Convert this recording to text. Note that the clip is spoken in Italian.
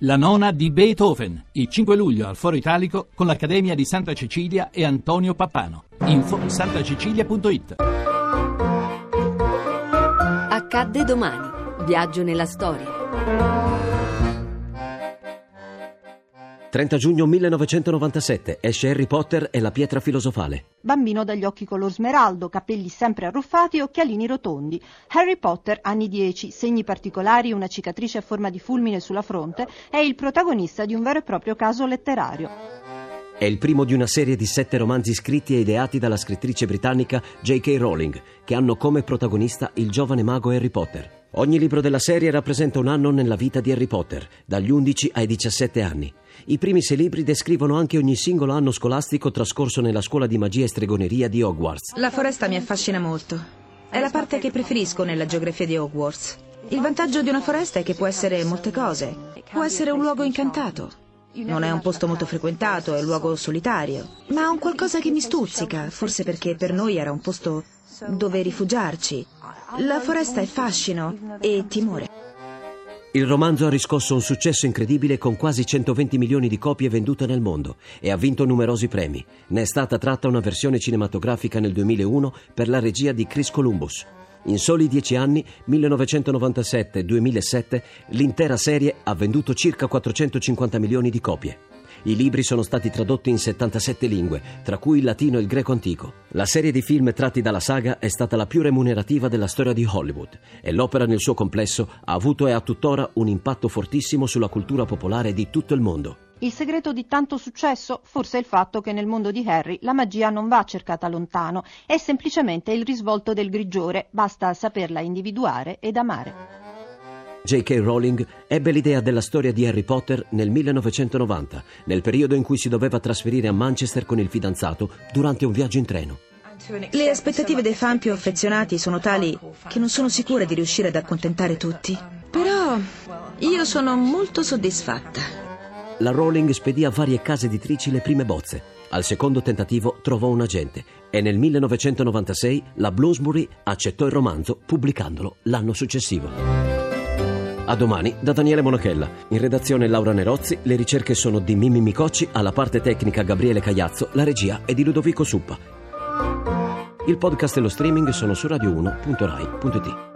La nona di Beethoven, il 5 luglio al Foro Italico con l'Accademia di Santa Cecilia e Antonio Pappano. Info santacecilia.it Accadde domani. Viaggio nella storia. 30 giugno 1997 esce Harry Potter e la pietra filosofale. Bambino dagli occhi color smeraldo, capelli sempre arruffati e occhialini rotondi. Harry Potter, anni 10, segni particolari, una cicatrice a forma di fulmine sulla fronte, è il protagonista di un vero e proprio caso letterario. È il primo di una serie di sette romanzi scritti e ideati dalla scrittrice britannica J.K. Rowling, che hanno come protagonista il giovane mago Harry Potter. Ogni libro della serie rappresenta un anno nella vita di Harry Potter, dagli 11 ai 17 anni. I primi sei libri descrivono anche ogni singolo anno scolastico trascorso nella scuola di magia e stregoneria di Hogwarts. La foresta mi affascina molto. È la parte che preferisco nella geografia di Hogwarts. Il vantaggio di una foresta è che può essere molte cose. Può essere un luogo incantato. Non è un posto molto frequentato, è un luogo solitario. Ma ha un qualcosa che mi stuzzica, forse perché per noi era un posto dove rifugiarci. La foresta è fascino e timore. Il romanzo ha riscosso un successo incredibile con quasi 120 milioni di copie vendute nel mondo e ha vinto numerosi premi. Ne è stata tratta una versione cinematografica nel 2001 per la regia di Chris Columbus. In soli dieci anni, 1997-2007, l'intera serie ha venduto circa 450 milioni di copie. I libri sono stati tradotti in 77 lingue, tra cui il latino e il greco antico. La serie di film tratti dalla saga è stata la più remunerativa della storia di Hollywood e l'opera nel suo complesso ha avuto e ha tuttora un impatto fortissimo sulla cultura popolare di tutto il mondo. Il segreto di tanto successo forse è il fatto che nel mondo di Harry la magia non va cercata lontano, è semplicemente il risvolto del grigiore, basta saperla individuare ed amare. J.K. Rowling ebbe l'idea della storia di Harry Potter nel 1990, nel periodo in cui si doveva trasferire a Manchester con il fidanzato durante un viaggio in treno. Le aspettative dei fan più affezionati sono tali che non sono sicura di riuscire ad accontentare tutti. Però io sono molto soddisfatta. La Rowling spedì a varie case editrici le prime bozze. Al secondo tentativo trovò un agente e nel 1996 la Bloomsbury accettò il romanzo pubblicandolo l'anno successivo. A domani da Daniele Monachella. In redazione Laura Nerozzi, le ricerche sono di Mimmi Micocci, alla parte tecnica Gabriele Cagliazzo, la regia è di Ludovico Suppa. Il podcast e lo streaming sono su radio1.rai.it.